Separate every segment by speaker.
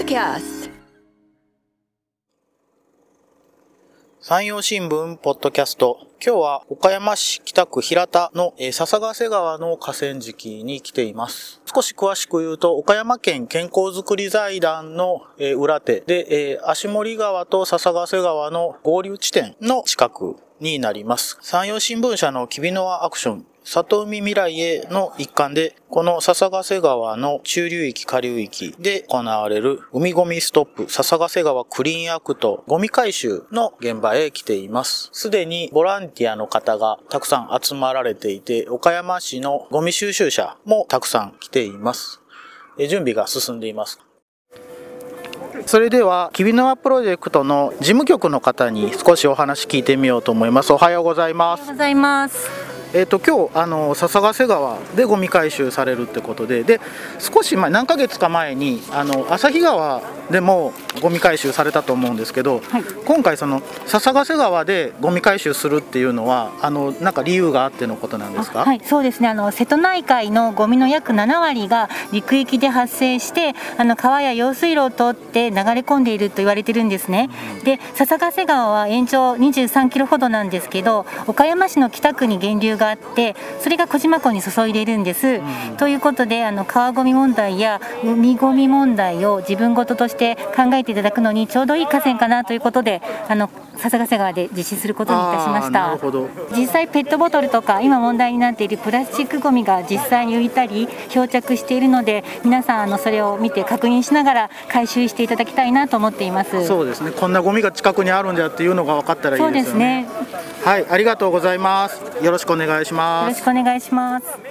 Speaker 1: Podcast
Speaker 2: 山陽新聞ポッドキャスト。今日は岡山市北区平田の、笹ヶ瀬川の河川敷に来ています。少し詳しく言うと、岡山県健康づくり財団の、裏手で、足森川と笹ヶ瀬川の合流地点の近くになります。山陽新聞社のキビノアアクション里海未来への一環で、この笹ヶ瀬川の中流域下流域で行われる海ゴミストップ笹ヶ瀬川クリーンアクトゴミ回収の現場へ来ています。すでにボランティアの方がたくさん集まられていて、岡山市のゴミ収集車もたくさん来ています。準備が進んでいます。それでは、きびのわプロジェクトの事務局の方に少しお話聞いてみようと思います。おはようございます
Speaker 3: おはよう。ございます。
Speaker 2: えっ、と今日あの笹ヶ瀬川でゴミ回収されるってことで、で少し前何ヶ月か前にあの旭川でもゴミ回収されたと思うんですけど、
Speaker 3: はい
Speaker 2: 今回その笹ヶ瀬川でゴミ回収するっていうのはあのなんか理由があってのことなんですか？
Speaker 3: はい、そうですね。あの瀬戸内海のゴミの約7割が陸域で発生して、あの川や用水路を通って流れ込んでいると言われてるんですね。で、笹ヶ瀬川は延長23キロほどなんですけど、岡山市の北区に源流があって、それが小島港に注いでいるんです。ということで、あの川ゴミ問題や海ゴミ問題を自分事として考えていただくのにちょうどいい河川かなということで、あの笹ヶ瀬川で実施することにいたしました。実際ペットボトルとか今問題になっているプラスチックごみが実際に浮いたり漂着しているので皆さんあのそれを見て確認しながら回収していただきたいなと思っています
Speaker 2: そうですね。こんなゴミが近くにあるんだっていうのが分かったらい
Speaker 3: そ
Speaker 2: いうで
Speaker 3: すすね
Speaker 2: ね。はい、ありがとうございます。よろしくお願いし
Speaker 3: よ
Speaker 2: ます。
Speaker 3: ろしくお願いします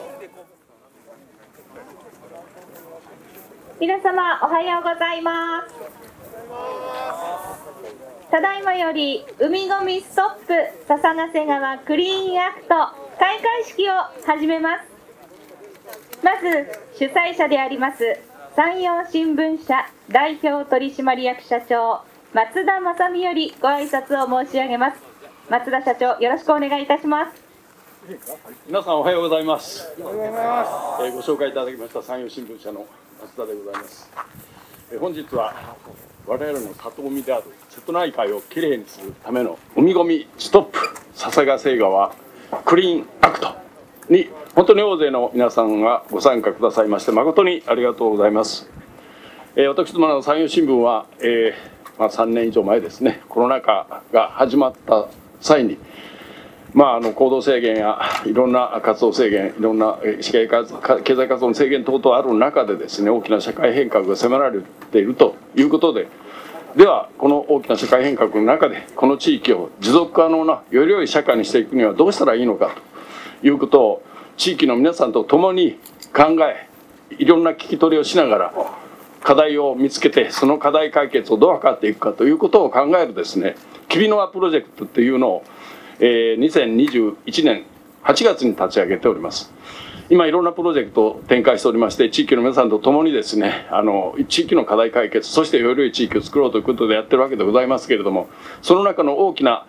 Speaker 4: 皆様おはようございますただいまより海ごみストップ笹ヶ瀬川クリーンアクト開会式を始めますまず主催者であります山陽新聞社代表取締役社長松田正美よりご挨拶を申し上げます松田社長よろしくお願いいたします
Speaker 5: 皆さんおはようございます。おはようございます。えーご紹介いただきました山陽新聞社の松田でございます。え本日は我々の里海である瀬戸内海をきれいにするための海ごみストップ笹ヶ瀬川クリーンアクトに本当に大勢の皆さんがご参加くださいまして誠にありがとうございます。えー私どもの山陽新聞は、えーまあ、3年以上前ですねコロナ禍が始まった際にまあ、あの行動制限やいろんな活動制限いろんな経済活動の制限等々ある中でですね大きな社会変革が迫られているということで。ではこの大きな社会変革の中でこの地域を持続可能なより良い社会にしていくにはどうしたらいいのかということを地域の皆さんと共に考えいろんな聞き取りをしながら課題を見つけてその課題解決をどう図っていくかということを考えるですね「君の輪プロジェクト」というのを、えー2021年8月に立ち上げております。今いろんなプロジェクトを展開しておりまして地域の皆さんと共にですねあの地域の課題解決そしてより良い地域を作ろうということでやってるわけでございますけれどもその中の大きな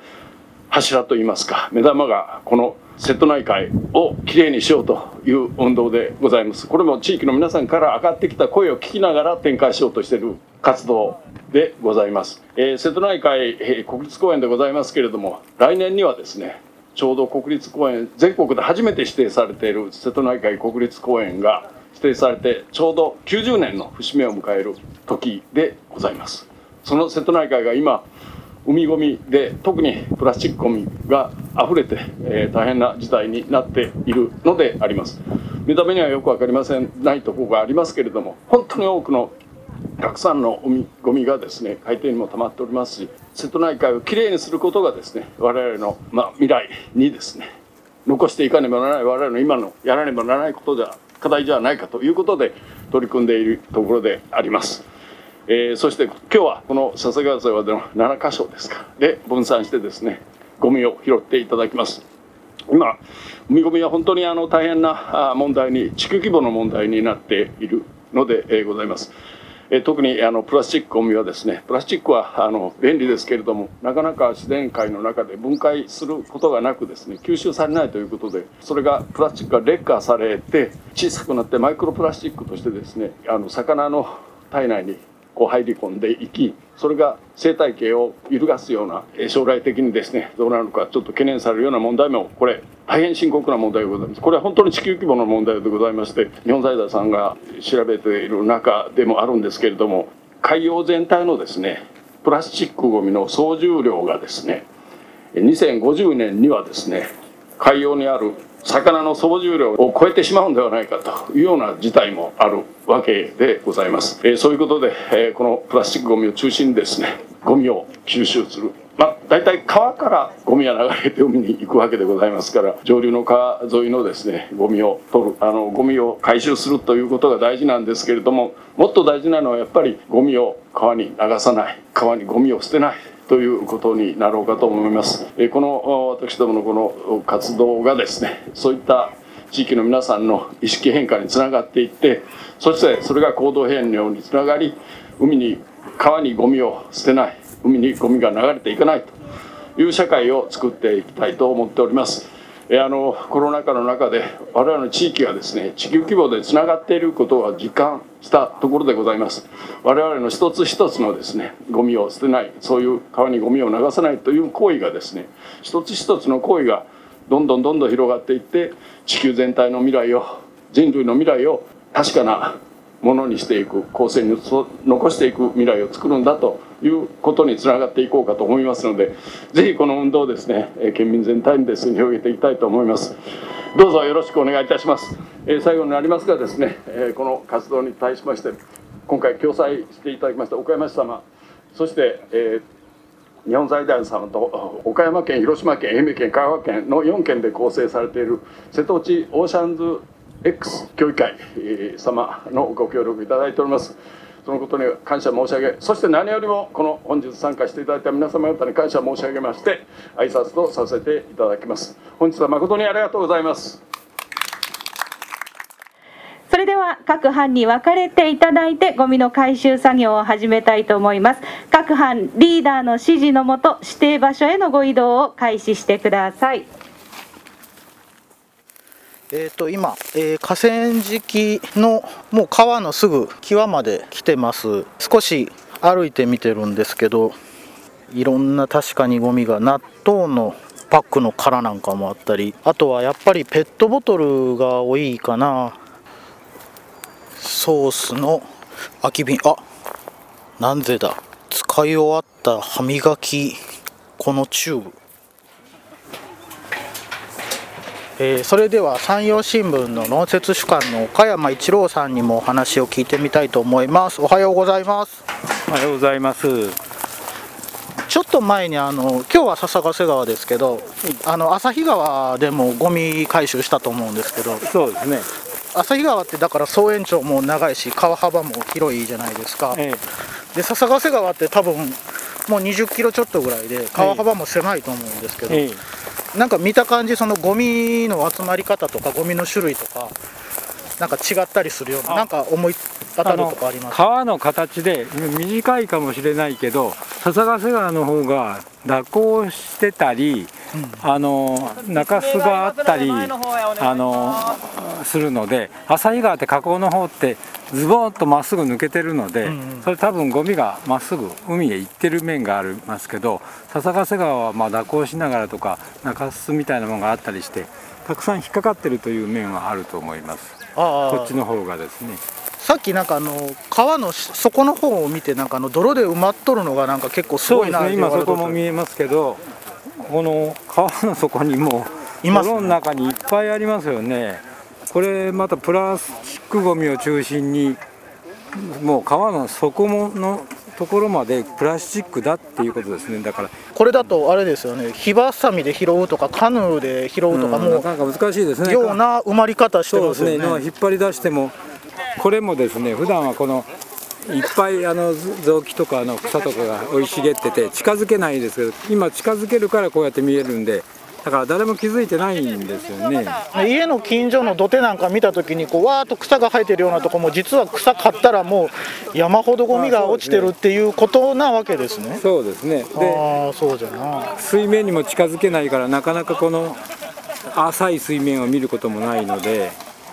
Speaker 5: 柱といいますか目玉がこの瀬戸内海をきれいにしようという運動でございます。これも地域の皆さんから上がってきた声を聞きながら展開しようとしている活動でございます、えー瀬戸内海、えー国立公園でございますけれども来年にはですねちょうど国立公園全国で初めて指定されている瀬戸内海国立公園が指定されてちょうど90年の節目を迎える時でございます。その瀬戸内海が今海ごみで特にプラスチックごみが溢れて、えー大変な事態になっているのであります見た目にはよく分かりませんないところがありますけれども本当に多くのたくさんの海ゴミがですね海底にも溜まっておりますし瀬戸内海をきれいにすることがですね我々の、まあ、未来にですね残していかねばならない我々の今のやらねばならないことでは課題ではないかということで取り組んでいるところであります。えーそして今日はこの笹川沢での7箇所ですか。で分散してですねゴミを拾っていただきます。今海ゴミは本当にあの大変な問題に地区規模の問題になっているので、ございます。え特にあのプラスチックゴミはですねプラスチックはあの便利ですけれどもなかなか自然界の中で分解することがなくですね吸収されないということでそれがプラスチックが劣化されて小さくなってマイクロプラスチックとしてですねあの魚の体内にこう入り込んでいきそれが生態系を揺るがすような将来的にですねどうなるのかちょっと懸念されるような問題もこれ大変深刻な問題でございます。これは本当に地球規模の問題でございまして日本財団さんが調べている中でもあるんですけれども海洋全体のですねプラスチックごみの総重量がですね2050年にはですね海洋にある魚の総重量を超えてしまうんではないかというような事態もある。わけでございます、えそういうことで、えこのプラスチックごみを中心にですねゴミを吸収する。まあ、大体川からゴミが流れて海に行くわけでございますから上流の川沿いのですねゴミを取る。あのゴミを回収するということが大事なんですけれどももっと大事なのはやっぱりゴミを川に流さない。川にゴミを捨てない。ということになろうかと思います。えこの私どものこの活動がですねそういった地域の皆さんの意識変化につながっていってそしてそれが行動変容につながり海に川にゴミを捨てない海にゴミが流れていかないという社会を作っていきたいと思っております。えあのコロナ禍の中で我々の地域がですね地球規模でつながっていることは実感したところでございます我々の一つ一つのですねゴミを捨てないそういう川にゴミを流さないという行為がですね一つ一つの行為がどんどんどんどん広がっていって地球全体の未来を人類の未来を確かなものにしていく後世に残していく未来を作るんだということにつながっていこうかと思いますのでぜひこの運動をですね県民全体にですね広げていきたいと思います。どうぞよろしくお願いいたします、え最後になりますがですね、えこの活動に対しまして今回共催していただきました岡山市様そして、え日本財団様と岡山県広島県愛媛県香川県の4県で構成されている瀬戸内オーシャンズ X 協議会様のご協力いただいております。そのことに感謝申し上げそして何よりもこの本日参加していただいた皆様方に感謝申し上げまして挨拶とさせていただきます。本日は誠にありがとうございます。
Speaker 4: それでは各班に分かれていただいてゴミの回収作業を始めたいと思います。各班リーダーの指示のもと指定場所へのご移動を開始してください。
Speaker 2: えー、と今、えー、河川敷のもう川のすぐ際まで来てます。少し歩いてみてるんですけどいろんな確かにゴミが納豆のパックの殻なんかもあったりあとはやっぱりペットボトルが多いかな。ソースの空き瓶。あなんでだ。使い終わった歯磨きこのチューブ。えー、それでは山陽新聞の論説主幹の岡山一郎さんにもお話を聞いてみたいと思います。おはようございます。
Speaker 1: おはようございます。
Speaker 2: ちょっと前にあの今日は笹ヶ瀬川ですけどあの旭川でもゴミ回収したと思うんですけど。
Speaker 1: そうですね。
Speaker 2: 旭川ってだから総延長も長いし川幅も広いじゃないですか、ええ、で笹ヶ瀬川って多分もう20キロちょっとぐらいで川幅も狭いと思うんですけど、え。なんか見た感じそのゴミの集まり方とかゴミの種類とかなんか違ったりするようななんか思い当たるとかあります？
Speaker 1: 川の形で短いかもしれないけど笹ヶ瀬川の方が蛇行してたり、うん、あの中州があったりあのするので旭川って河口の方ってズボッとまっすぐ抜けてるので、うんうん、それ多分ゴミがまっすぐ海へ行ってる面がありますけど笹ヶ瀬川はまあ蛇行しながらとか中州みたいなものがあったりしてたくさん引っかかってるという面はあると思いますこっちの方がですね。
Speaker 2: さっきなんかあの川の底の方を見てなんかあの泥で埋まっとるのがなんか結構すごいな
Speaker 1: ね、今そこも見えますけどこの川の底にも泥の中にいっぱいありますよね。これまたプラスチックごみを中心にもう川の底ものところまでプラスチックだっていうことですね。だから。
Speaker 2: これだとあれですよね。火ばさみで拾うとかカヌーで拾うとかも、う
Speaker 1: なかなか難しいですね。
Speaker 2: ような埋まり方してますよね。
Speaker 1: ね。引っ張り出してもこれもですね普段はこのいっぱいあの雑木とかの草とかが生い茂ってて近づけないですけど今近づけるからこうやって見えるんでだから誰も気づいてないんですよね。
Speaker 2: 家の近所の土手なんか見た時にこうわーっと草が生えてるようなとこも実は草刈ったらもう山ほどゴミが落ちてるっていうことなわけですね。
Speaker 1: そうですね。
Speaker 2: でそうじゃな。
Speaker 1: 水面にも近づけないからなかなかこの浅い水面を見ることもないので。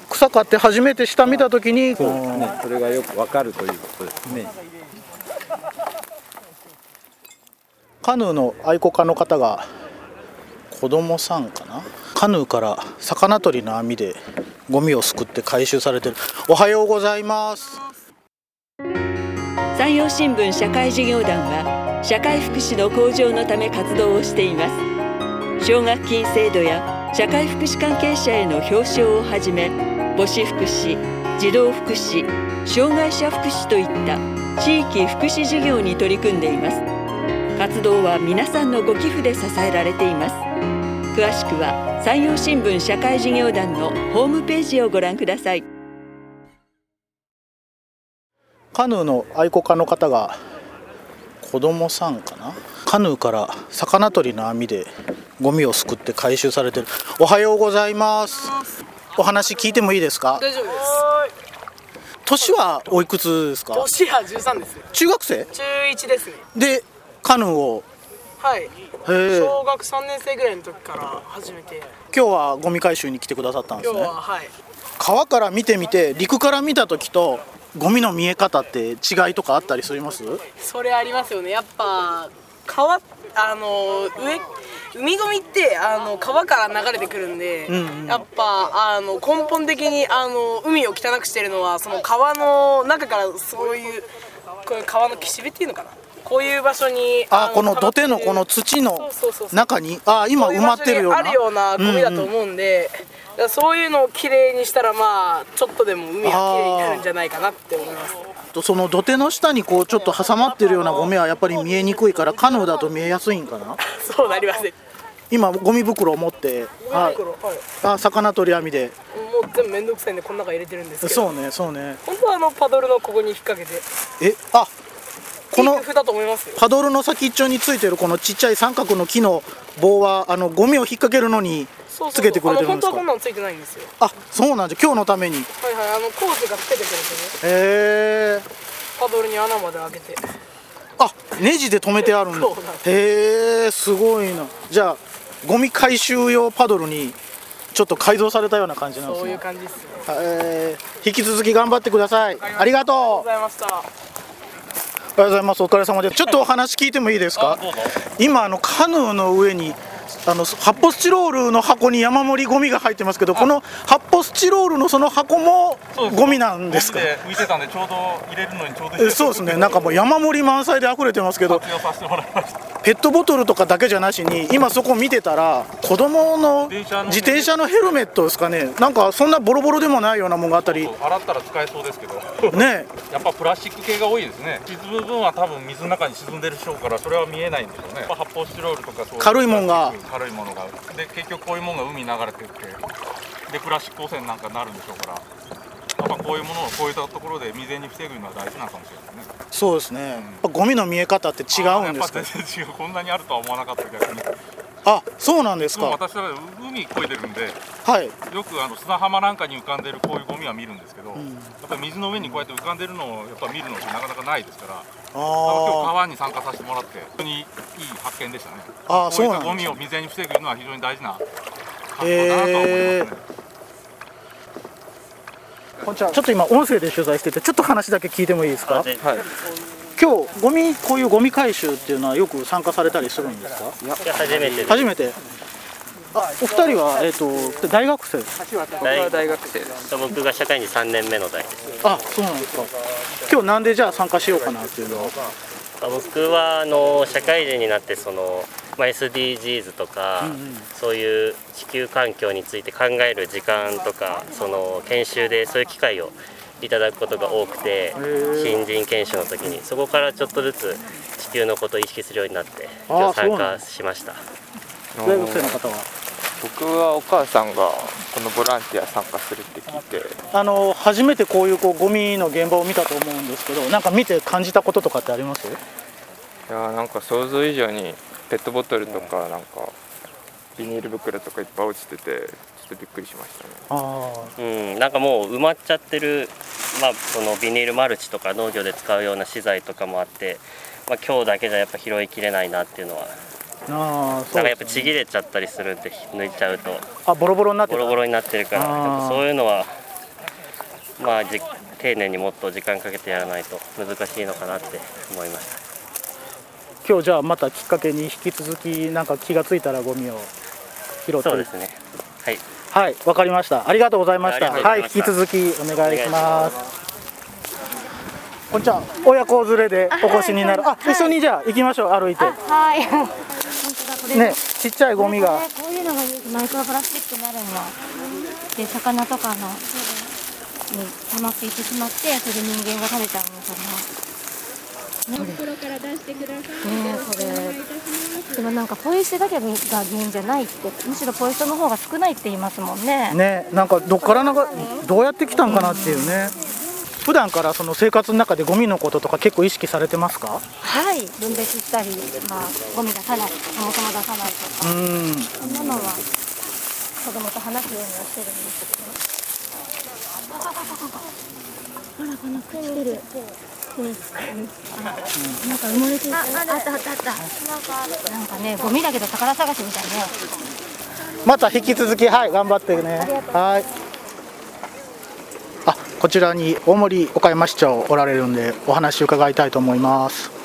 Speaker 2: 草刈って初めて下見た時に
Speaker 1: そうね。それがよくわかるということですね。
Speaker 2: カヌーの愛好家の方が子供さんかな？カヌーから魚取りの網でゴミをすくって回収されてる。おはようございます。
Speaker 6: 山陽新聞社会事業団は社会福祉の向上のため活動をしています。奨学金制度や社会福祉関係者への表彰をはじめ母子福祉児童福祉障害者福祉といった地域福祉事業に取り組んでいます。活動は皆さんのご寄付で支えられています。詳しくは山陽新聞社会事業団のホームページをご覧ください。
Speaker 2: カヌーの愛好家の方が子供さんかな？カヌーから魚取りの網でゴミをすくって回収されてる。おはようございます。お話聞いてもいいですか？
Speaker 7: 大丈夫です。
Speaker 2: 年はおいくつですか？
Speaker 7: 年は13です
Speaker 2: 中学生？
Speaker 7: 中1ですね。
Speaker 2: でカヌーを？
Speaker 7: はい。小学3年生ぐらいの時から始めて。
Speaker 2: 今日はゴミ回収に来てくださったんです
Speaker 7: 今日
Speaker 2: ね
Speaker 7: ははい。
Speaker 2: 川から見てみて陸から見た時とゴミの見え方って違いとかあったりします？
Speaker 7: それありますよね。やっぱ川あの上海ゴミってあの川から流れてくるんで、
Speaker 2: んうん。
Speaker 7: やっぱあの根本的にあの海を汚くしてるのはその川の中からそういうこういう川の岸辺っていうのかな？こういう場所に
Speaker 2: あこの土手のこの
Speaker 7: 土
Speaker 2: 土の中に？あ今埋まってるような？
Speaker 7: あるようなゴミだと思うん。で、だからそういうのをきれいにしたらまあちょっとでも海がきれいになるんじゃないかなって思います。
Speaker 2: とその土手の下にこうちょっと挟まってるようなゴミはやっぱり見えにくいからカヌーだと見えやすいんかな？
Speaker 7: そうなります。ね
Speaker 2: 今ゴミ袋を持って、はい、
Speaker 7: 袋はい。
Speaker 2: あ魚取り網で。
Speaker 7: もう全部めんどくさいんでこの中入れてるんですけど。
Speaker 2: そうねそうね。
Speaker 7: 本当はあのパドルのここに引っ掛けて。
Speaker 2: えあこのパドルの先っちょについてるこのちっちゃい三角の木の棒はあのゴミを引っ掛けるのにつけてくれてるんですか？
Speaker 7: 本当はこんなのついてないんですよ。
Speaker 2: あそうなんじゃ。今日のために。へ
Speaker 7: はいはいあのコーチがつけてくれてね
Speaker 2: え
Speaker 7: パドルに穴まで開けて。
Speaker 2: あネジで止めてあるんだ。へえすごいな。じゃあゴミ回収用パドルにちょっと改造されたような感じなんです
Speaker 7: そういう
Speaker 2: ね
Speaker 7: 感じですね
Speaker 2: えー。引き続き頑張ってください。ありがとう。
Speaker 7: ありがとうございました。
Speaker 2: おはようございます。お疲れ様ですちょっとお話聞いてもいいですか？今あのカヌーの上にあの発泡スチロールの箱に山盛りゴミが入ってますけどこの発泡スチロールのその箱もゴミなんですか？
Speaker 8: 浮いてたんでちょうど入れるのにちょうどいい
Speaker 2: えそうですね。なんかもう山盛り満載で溢れてますけどペットボトルとかだけじゃなしに今そこ見てたら子供の自転車のヘルメット。ですかね。なんかそんなボロボロでもないようなものがあったり。
Speaker 8: 洗ったら使えそうですけど。
Speaker 2: ね。
Speaker 8: やっぱプラスチック系が多いですね。沈む分は多分水の中に沈んでるでしょうからそれは見えないんでしょうね。発泡スチロールとか
Speaker 2: 軽いもんが
Speaker 8: 軽いものがで結局こういうものが海に流れてってでプラスチック汚染なんかになるんでしょうからやっぱこういうものをこういったところで未然に防ぐのは大事なのかもしれないですね。
Speaker 2: そうですね。やっぱゴミの見え方って違うんですか
Speaker 8: やっぱ全然違う。こんなにあるとは思わなかった逆に
Speaker 2: あそうなんですか。
Speaker 8: 私は海漕いでるんで
Speaker 2: はい。
Speaker 8: よくあの砂浜なんかに浮かんでるこういうゴミは見るんですけど、やっぱり水の上にこうやって浮かんでるのをやっぱ見るのってなかなかないですからあの今日
Speaker 2: あ
Speaker 8: 川に参加させてもらって本当にいい発見でしたね。
Speaker 2: あー
Speaker 8: こういった
Speaker 2: そうなんですね。
Speaker 8: ゴミを未然に防ぐのは非常に大事な活動だなとは思い。ますね、
Speaker 2: あこんにちは。ちょっと今音声で取材しててちょっと話だけ聞いてもいいですか。
Speaker 9: はい。
Speaker 2: 今日ゴミこういうゴミ回収っていうのはよく参加されたりするんですか？
Speaker 9: いや初めて。
Speaker 2: 初めて。あお二人はえっ、と大学生？
Speaker 9: 大大学生です。僕が社会人3年目の代です。
Speaker 2: あそうなんですか。今日なんでじゃあ参加しようかなっていうのは？
Speaker 9: まあ僕はあの社会人になってその、まあ、SDGs とか、そういう地球環境について考える時間とかその研修でそういう機会をいただくことが多くて新人研修の時にそこからちょっとずつ地球のことを意識するようになって今日参加しました。
Speaker 2: 大学生の方は？
Speaker 10: 僕はお母さんがこのボランティア参加するって聞いて。
Speaker 2: あの初めてこういうこうゴミの現場を見たと思うんですけどなんか見て感じたこととかってあります？
Speaker 10: いやーなんか想像以上にペットボトルとかなんかビニール袋とかいっぱい落ちててちょっとびっくりしましたね。
Speaker 2: あ
Speaker 9: うん、なんかもう埋まっちゃってる、まあ、そのビニールマルチとか農業で使うような資材とかもあって、まあ、今日だけじゃやっぱ拾いきれないなっていうのは
Speaker 2: ーあーそ
Speaker 9: なんかやっぱちぎれちゃったりするんで抜いちゃうと。
Speaker 2: あボロボロになってた。
Speaker 9: ボロボロになってるからそういうのはまあじ丁寧にもっと時間かけてやらないと難しいのかなって思いました。
Speaker 2: 今日じゃあまたきっかけに引き続きなんか気がついたらゴミを拾って
Speaker 9: そうですねはい
Speaker 2: はいわかりました。ありがとうございました。はい引き続きお願いします。こんにちは。親子連れでお越しになる。あ,、一緒にじゃあ行きましょう。歩いて。
Speaker 11: はい。本当だこれ。
Speaker 2: ねちっちゃいゴミが。
Speaker 11: こういうのがマイクロプラスチックになるんや。で魚とかのに溜まっていってしまって、それで人間が食べちゃうのかな。ね、ねこれ。でもなんかポイ捨てだけが原因じゃないって、むしろポイ捨ての方が少ないって言いますもんね。
Speaker 2: ねなんかどっからなんかどうやって来たんかなっていうね普段からその生活の中でゴミのこととか結構意識されてますか？
Speaker 11: はい。分別したり、まあゴミ出さない、そもそも出さないとか。
Speaker 2: うん
Speaker 11: そんなのは子供と話すようにはしてるんですけど。ほらこの朽ちてる。なんか埋もれてる。あ、あったあったあった。なんかなんかね、ゴミだけど宝探しみたいね。
Speaker 2: また引き続きはい頑張ってねはいあこちらに大森岡山市長おられるんでお話伺いたいと思います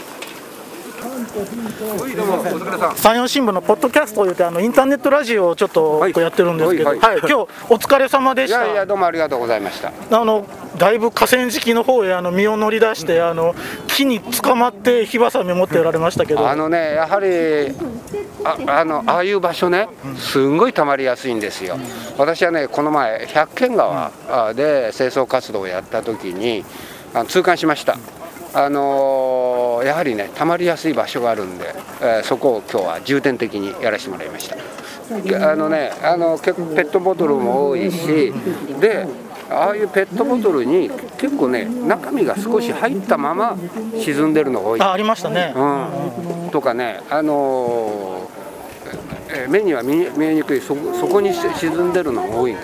Speaker 2: 山陽新聞のポッドキャストを言ってあのインターネットラジオをちょっとやってるんですけど、はい今日お疲れ様でした。
Speaker 12: いやいやどうもありがとうございました。
Speaker 2: あのだいぶ河川敷の方へあの身を乗り出して、あの木に捕まって火ばさみ持っておられましたけど、
Speaker 12: あのねやはりああのああいう場所ねすんごい溜まりやすいんですよ。私はねこの前百軒川あで清掃活動をやった時にあの痛感しましたあのーやはりね溜まりやすい場所があるんで、えーそこを今日は重点的にやらせてもらいました。あのねあの結構ペットボトルも多いしでああいうペットボトルに結構ね中身が少し入ったまま沈んでるのが多い。
Speaker 2: あありましたね、
Speaker 12: うん、とかね、あのーえー目には見え見えにくいそそこにし沈んでるのが多いんで、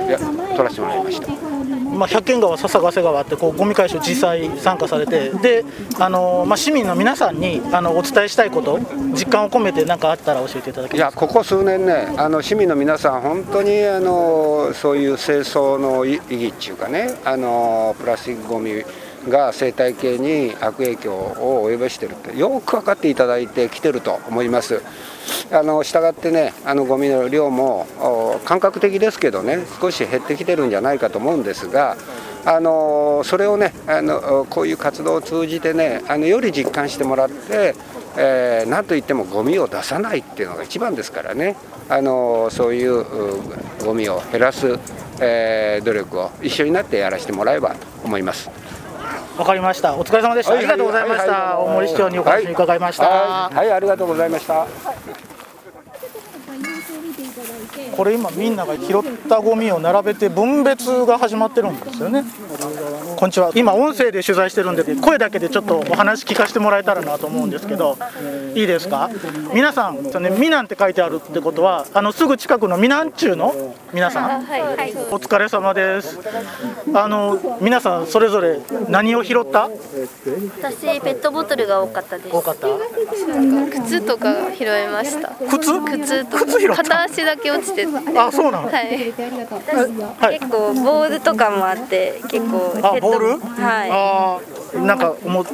Speaker 12: うん、いや撮らせてもらいました。
Speaker 2: まあ、百軒川、笹ヶ瀬川ってこうゴミ回収実際参加されてで、あのまあ、市民の皆さんにあのお伝えしたいこと実感を込めて何かあったら教えていただけ
Speaker 12: いやここ数年ねあの市民の皆さん本当にあのそういう清掃の意義っていうかねあのプラスチックごみが生態系に悪影響を及ぼしてるってよく分かっていただいてきてると思います。あの従ってねあのゴミの量も感覚的ですけどね少し減ってきてるんじゃないかと思うんですがあのそれをねあのこういう活動を通じてねあのより実感してもらって、えー、なんといってもゴミを出さないっていうのが一番ですからねあのそういううゴミを減らす、えー努力を一緒になってやらせてもらえばと思います。
Speaker 2: わかりました。お疲れ様でした、
Speaker 12: はい。
Speaker 2: ありがとうございました、大森市長にお話伺いました、
Speaker 12: はい、はい。ありがとうございました。
Speaker 2: これ今みんなが拾ったゴミを並べて分別が始まってるんですよねこんにちは。今音声で取材してるんで声だけでちょっとお話聞かせてもらえたらなと思うんですけどいいですか？皆さんねミナンって書いてあるってことはあのすぐ近くのミナン中の皆さん？
Speaker 13: はい。
Speaker 2: お疲れ様です。あの皆さんそれぞれ何を拾った？
Speaker 13: 私ペットボトルが多かったです。
Speaker 2: 多かった？
Speaker 13: 靴とか拾いました。
Speaker 2: 靴？
Speaker 13: 靴とか。
Speaker 2: 靴拾った？
Speaker 13: 片足だけ落ちてて。
Speaker 2: あそうなの？
Speaker 13: はい、
Speaker 2: はい。
Speaker 13: 結構ボールとかもあって結構
Speaker 2: あボール？
Speaker 13: はい。
Speaker 2: あーなんか思っ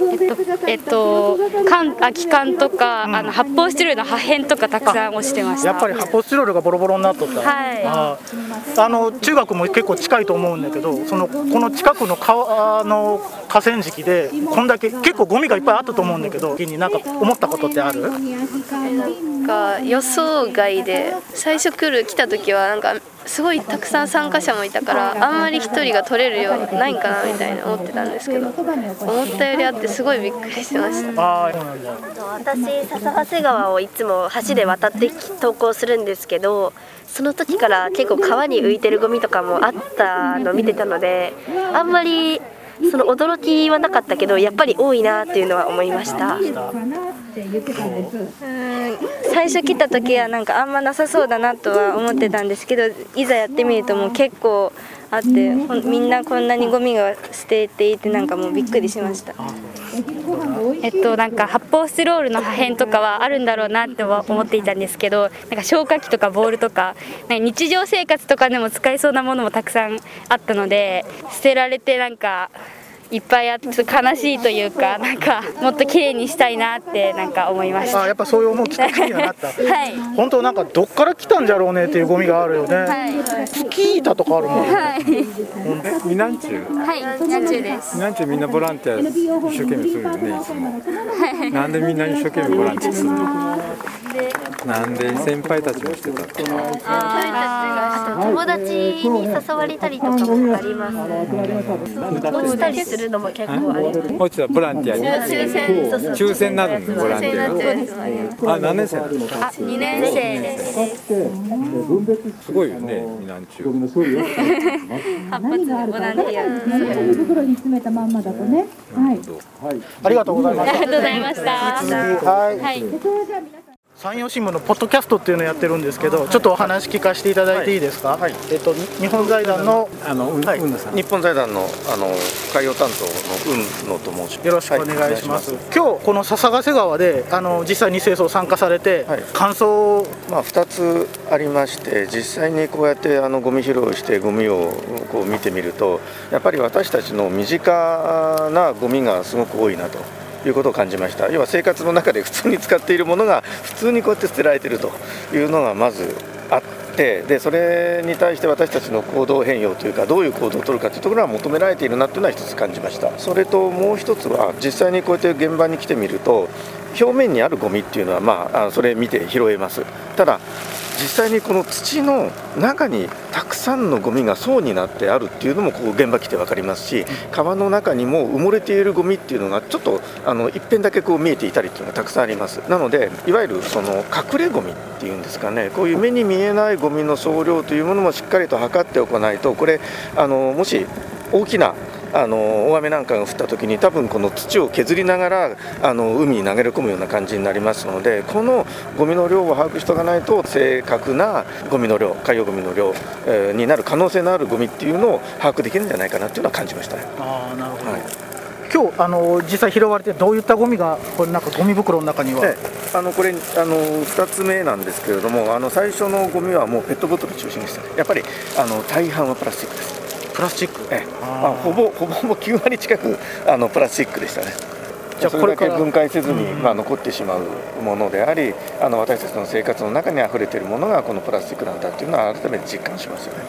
Speaker 14: えっと、缶空き缶とか、あの発泡スチロールの破片とかたくさん落ちてました。
Speaker 2: やっぱり発泡スチロールがボロボロになっとった。
Speaker 14: はい
Speaker 2: あの中学も結構近いと思うんだけど、そのこの近くの川の河川敷でこんだけ結構ゴミがいっぱいあったと思うんだけど、になんか思ったことってある？
Speaker 13: なんか予想外で最初来る来た時はなんかすごいたくさん参加者もいたからあんまり一人が取れるようないんかなみたいな思ってたんですけど思ったよりあってすごいびっくりしてました
Speaker 2: ああそうなんだ。
Speaker 15: 私笹ヶ瀬川をいつも橋で渡って投稿するんですけどその時から結構川に浮いてるゴミとかもあったのを見てたのであんまりその驚きはなかったけどやっぱり多いなっていうのは思いました。
Speaker 13: うん。最初来た時はなんかあんまなさそうだなとは思ってたんですけどいざやってみるともう結構あってみんなこんなにゴミが捨てていてなんかもうびっくりしました
Speaker 14: えっと、なんか発泡スチロールの破片とかはあるんだろうなっては思っていたんですけどなんか消火器とかボールとかなんか日常生活とかでも使えそうなものもたくさんあったので捨てられてなんか
Speaker 16: いっぱいあって悲しいというか なんかもっと綺麗にしたいなってなんか思いました。
Speaker 2: あやっぱそういう思うきっかけにはなった。
Speaker 16: はい。
Speaker 2: 本当なんかどっから来たんじゃろうねっていうゴミがあるよね、
Speaker 16: はい。
Speaker 2: スキー板とかあるもん、
Speaker 16: はい。
Speaker 1: みなんちゅう
Speaker 16: はいなんちゅうです。
Speaker 1: みなんちゅうみんなボランティア一生懸命するよねいつも。なんでみんな一生懸命ボランティアするの？なんで先輩たちもしてた？の
Speaker 15: あと友達に誘われたりとかもあります落ちたりするのも結構あります
Speaker 1: 落ちたボランティアに。
Speaker 15: 抽選そうそう
Speaker 1: 抽選になるのボランティアがあ何年生なの？
Speaker 16: あ二年生です。
Speaker 1: すごいよねみなんちゅう
Speaker 16: 活発なボランティア
Speaker 17: 袋に。詰めたまんまだとね。はい。
Speaker 2: ありがとうござい。ます
Speaker 16: ありがとうございました。
Speaker 2: はい。
Speaker 16: はい
Speaker 2: 山陽新聞のポッドキャストっていうのをやってるんですけどちょっとお話聞かせていただいていいですか、えっとに日本財団の
Speaker 1: あの、うん
Speaker 18: はい。日本財団のあの海洋担当の雲野と申します。
Speaker 2: よろしくお願いします,、今日この笹ヶ瀬川であの実際に清掃参加されて、感想
Speaker 18: まあ2つありまして実際にこうやってあのゴミ拾いをしてゴミをこう見てみるとやっぱり私たちの身近なゴミがすごく多いなと。いうことを感じました。要は生活の中で普通に使っているものが普通にこうやって捨てられているというのがまずあってでそれに対して私たちの行動変容というかどういう行動を取るかというところが求められているなというのは一つ感じました。それともう一つは実際にこうやって現場に来てみると表面にあるゴミっていうのはまあそれ見て拾えます。ただ実際にこの土の中にたくさんのゴミが層になってあるっていうのもこう現場来て分かりますし川の中にも埋もれているゴミっていうのがちょっとあの一辺だけこう見えていたりっていうのがたくさんあります。なのでいわゆるその隠れゴミっていうんですかね。こういう目に見えないゴミの総量というものもしっかりと測っておかないとこれあのもし大きなあの大雨なんかが降った時に多分この土を削りながらあの海に投げ込むような感じになりますのでこのゴミの量を把握しておかないと正確なゴミの量海洋ゴミの量、えーになる可能性のあるゴミっていうのを把握できるんじゃないかなっていうのは感じましたね。
Speaker 2: あーなるほど、今日あの実際拾われてどういったゴミがこれなんかゴミ袋の中には、
Speaker 18: であのこれあの2つ目なんですけれどもあの最初のゴミはもうペットボトル中心でしたね。やっぱりあの大半はプラスチックです
Speaker 2: プラスチック。
Speaker 18: ええ。まあ、ほぼほぼほぼ9割近くあのプラスチックでしたね。
Speaker 2: じゃこれから。
Speaker 18: け分解せずに、まあ、残ってしまうものでありあの私たちの生活の中に溢れているものがこのプラスチックなんだっていうのは改めて実感しますよね。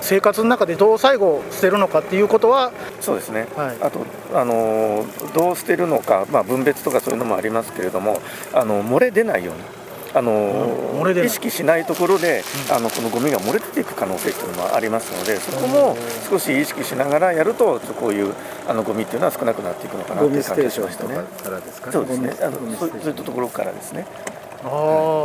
Speaker 2: 生活の中でどう最後捨てるのかっていうことは。
Speaker 18: そうですね、あと、あのどう捨てるのか、まあ、分別とかそういうのもありますけれどもあの漏れ出ないように。あの意識しないところで、あのこのゴミが漏れ出ていく可能性っていうのもありますのでそこも少し意識しながらやるとこういうあのゴミっていうのは少なくなっていくのかなという感じがしましたね。そうですね。あのそういったところからですね。
Speaker 2: あ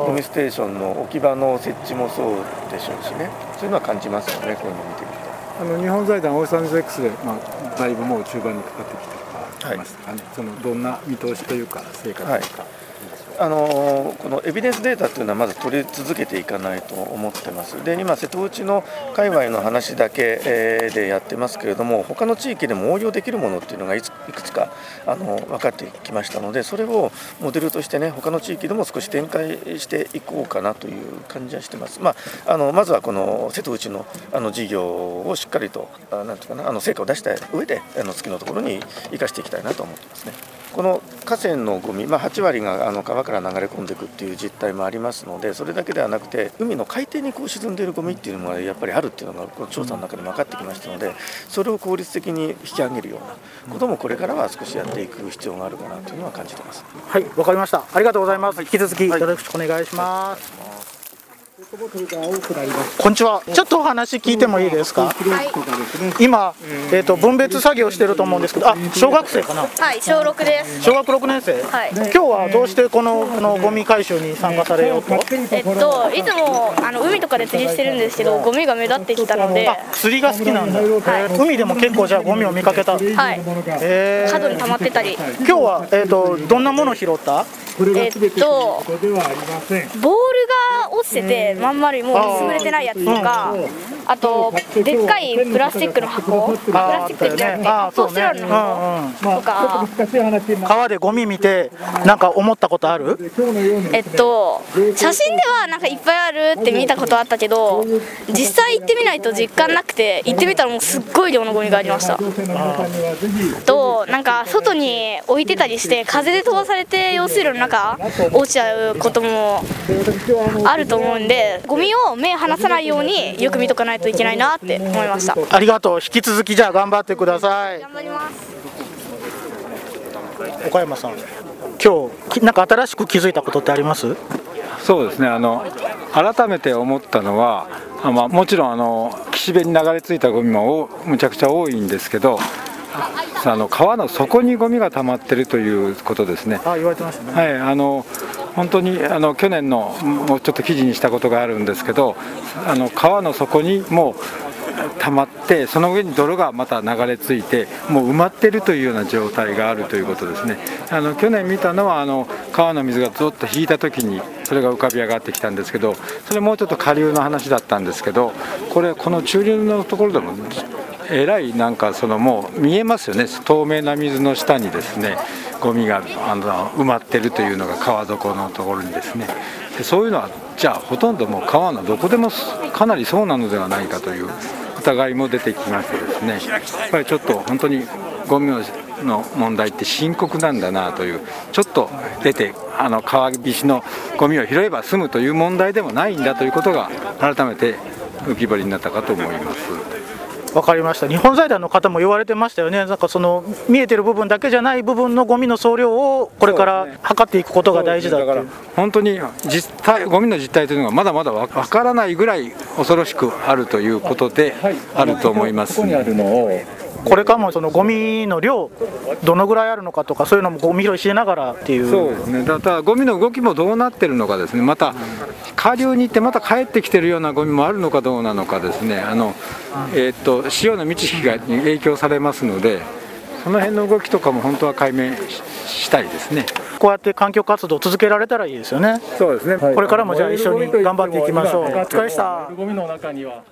Speaker 18: ゴミステーションの置き場の設置もそうでしょうしね。そういうのは感じますよねこういうのを見てみると。
Speaker 1: あの日本財団オーサンズ X で、まあ、だいぶもう中盤にかかってきてきましたかね、そのどんな見通しというか成果というか、
Speaker 18: あのこのエビデンスデータっていうのはまず取り続けていかないと思ってますで今瀬戸内の界隈の話だけ、えでやってますけれども他の地域でも応用できるものっていうのがいくつかあの分かってきましたのでそれをモデルとしてね他の地域でも少し展開していこうかなという感じはしてます、まあ、あのまずはこの瀬戸内のあの事業をしっかりとあなんていうかなあの成果を出した上であの次のところに生かしていきたいなと思ってますね。この河川のゴミ、まあ、8割があの川から流れ込んでいくっていう実態もありますのでそれだけではなくて海の海底にこう沈んでいるゴミっていうのがやっぱりあるっていうのがこの調査の中でも分かってきましたのでそれを効率的に引き上げるようなこともこれからは少しやっていく必要があるかなというのは感じてます。
Speaker 2: はいわかりました。ありがとうございます、引き続きよろしくお願いします、こんにちは。ちょっとお話聞いてもいいですか、今、えー、と分別作業してると思うんですけどあ小学生かな？
Speaker 13: はい、小6です。
Speaker 2: 小学6年生、
Speaker 13: はい。
Speaker 2: 今日はどうしてこのこのゴミ回収に参加されようと？
Speaker 13: えっと、いつもあの海とかで釣りしてるんですけど、ゴミが目立ってきたので、
Speaker 2: 釣りが好きなんだ、海でも結構じゃあゴミを見かけた？
Speaker 13: はい、
Speaker 2: えー。
Speaker 13: 角に溜まってたり、
Speaker 2: 今日は、えー、とどんなもの拾った？
Speaker 16: えっとボールが落ちててまん丸いもう潰れてないやつとかあとでっかいプラスチックの箱。プラスチックじゃなくて発泡スチロールの箱とか。
Speaker 2: 川でゴミ見てなんか思ったことある？
Speaker 16: えっと写真ではなんかいっぱいあるって見たことあったけど実際行ってみないと実感なくて行ってみたらもうすっごい量のゴミがありました。となんか外に置いてたりして風で飛ばされて用水路の中落ちちゃうこともあると思うんでゴミを目離さないようによく見とかないといけないなって思いました。
Speaker 2: ありがとう。引き続きじゃあ頑張ってください。
Speaker 16: 頑張ります。
Speaker 2: 岡山さん今日きなんか新しく気づいたことってあります？
Speaker 1: そうですね。あの改めて思ったのは、あまあ、もちろんあの岸辺に流れ着いたゴミもおむちゃくちゃ多いんですけどあの川の底にゴミが溜まってるということですね。
Speaker 2: あ言われてましたね
Speaker 1: はい、あの本当にあの去年のもうちょっと記事にしたことがあるんですけどあの川の底にもう溜まってその上に泥がまた流れ着いてもう埋まってるというような状態があるということですねあの去年見たのはあの川の水がずっと引いた時にそれが浮かび上がってきたんですけどそれもうちょっと下流の話だったんですけどこれこの中流のところでもえらいなんかそのもう見えますよね。透明な水の下にですねゴミがあの埋まってるというのが川底のところにですね。でそういうのはじゃあほとんどもう川のどこでもかなりそうなのではないかという疑いも出てきましてですね。やっぱりちょっと本当にゴミの問題って深刻なんだなというちょっと出てあの川岸のゴミを拾えば済むという問題でもないんだということが改めて浮き彫りになったかと思います。
Speaker 2: わかりました。日本財団の方も言われてましたよね。なんかその見えてる部分だけじゃない部分のゴミの総量をこれから測っていくことが大事だっていう。
Speaker 1: 本当に実態ゴミの実態というのがまだまだわわからないぐらい恐ろしくあるということであると思います。
Speaker 2: これからもそのゴミの量どのぐらいあるのかとかそういうのもゴミ拾いしながらっていう。
Speaker 1: そうですね。だからゴミの動きもどうなってるのかですね。また下流に行ってまた帰ってきてるようなゴミもあるのかどうなのかですね。あの、えーっと潮の満ち引きがに影響されますのでその辺の動きとかも本当は解明ししたいですね。
Speaker 2: こうやって環境活動を続けられたらいいですよね。
Speaker 1: そうですね。
Speaker 2: これからもじゃあ一緒に頑張っていきましょう。お疲れでした。
Speaker 1: ゴミの中には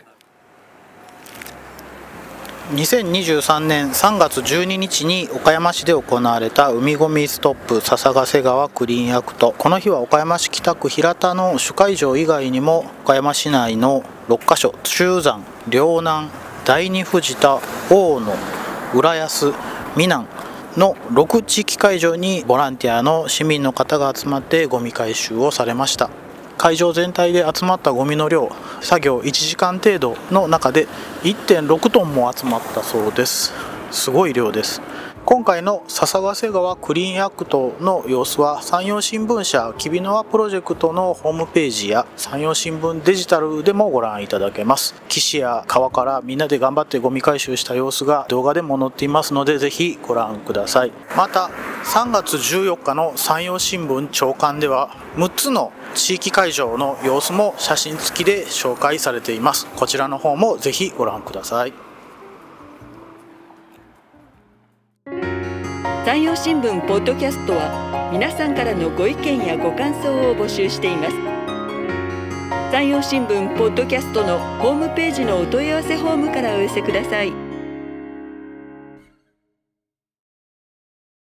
Speaker 2: 2023年3月12日に岡山市で行われた海ごみストップ笹ヶ瀬川クリーンアクト。この日は岡山市北区平田の主会場以外にも岡山市内の6カ所中山両南第二藤田大野浦安美南の6地域会場にボランティアの市民の方が集まってゴミ回収をされました。会場全体で集まったゴミの量作業1時間程度の中で1.6トンも集まったそうです。すごい量です。今回の笹ヶ瀬川クリーンアクトの様子は山陽新聞社きびの輪プロジェクトのホームページや山陽新聞デジタルでもご覧いただけます。岸や川からみんなで頑張ってゴミ回収した様子が動画でも載っていますのでぜひご覧ください。また3月14日の山陽新聞朝刊では6つの地域会場の様子も写真付きで紹介されています。こちらの方もぜひご覧ください。
Speaker 6: 山陽新聞ポッドキャストは皆さんからのご意見やご感想を募集しています。山陽新聞ポッドキャストのホームページのお問い合わせフォームからお寄せください。